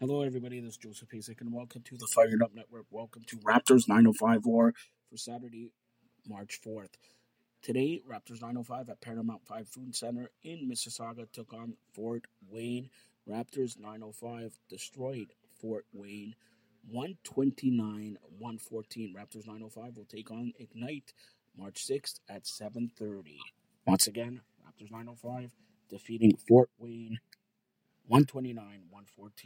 Hello, everybody. This is Joseph Pasek, and welcome to the Fired Up Network. Welcome to Raptors 905 War for Saturday, March 4th. Today, Raptors 905 at Paramount Fine Food Center in Mississauga took on Fort Wayne. Raptors 905 destroyed Fort Wayne 129 114. Raptors 905 will take on Ignite March 6th at 7:30. Once again, Raptors 905 defeating Fort Wayne 129 114.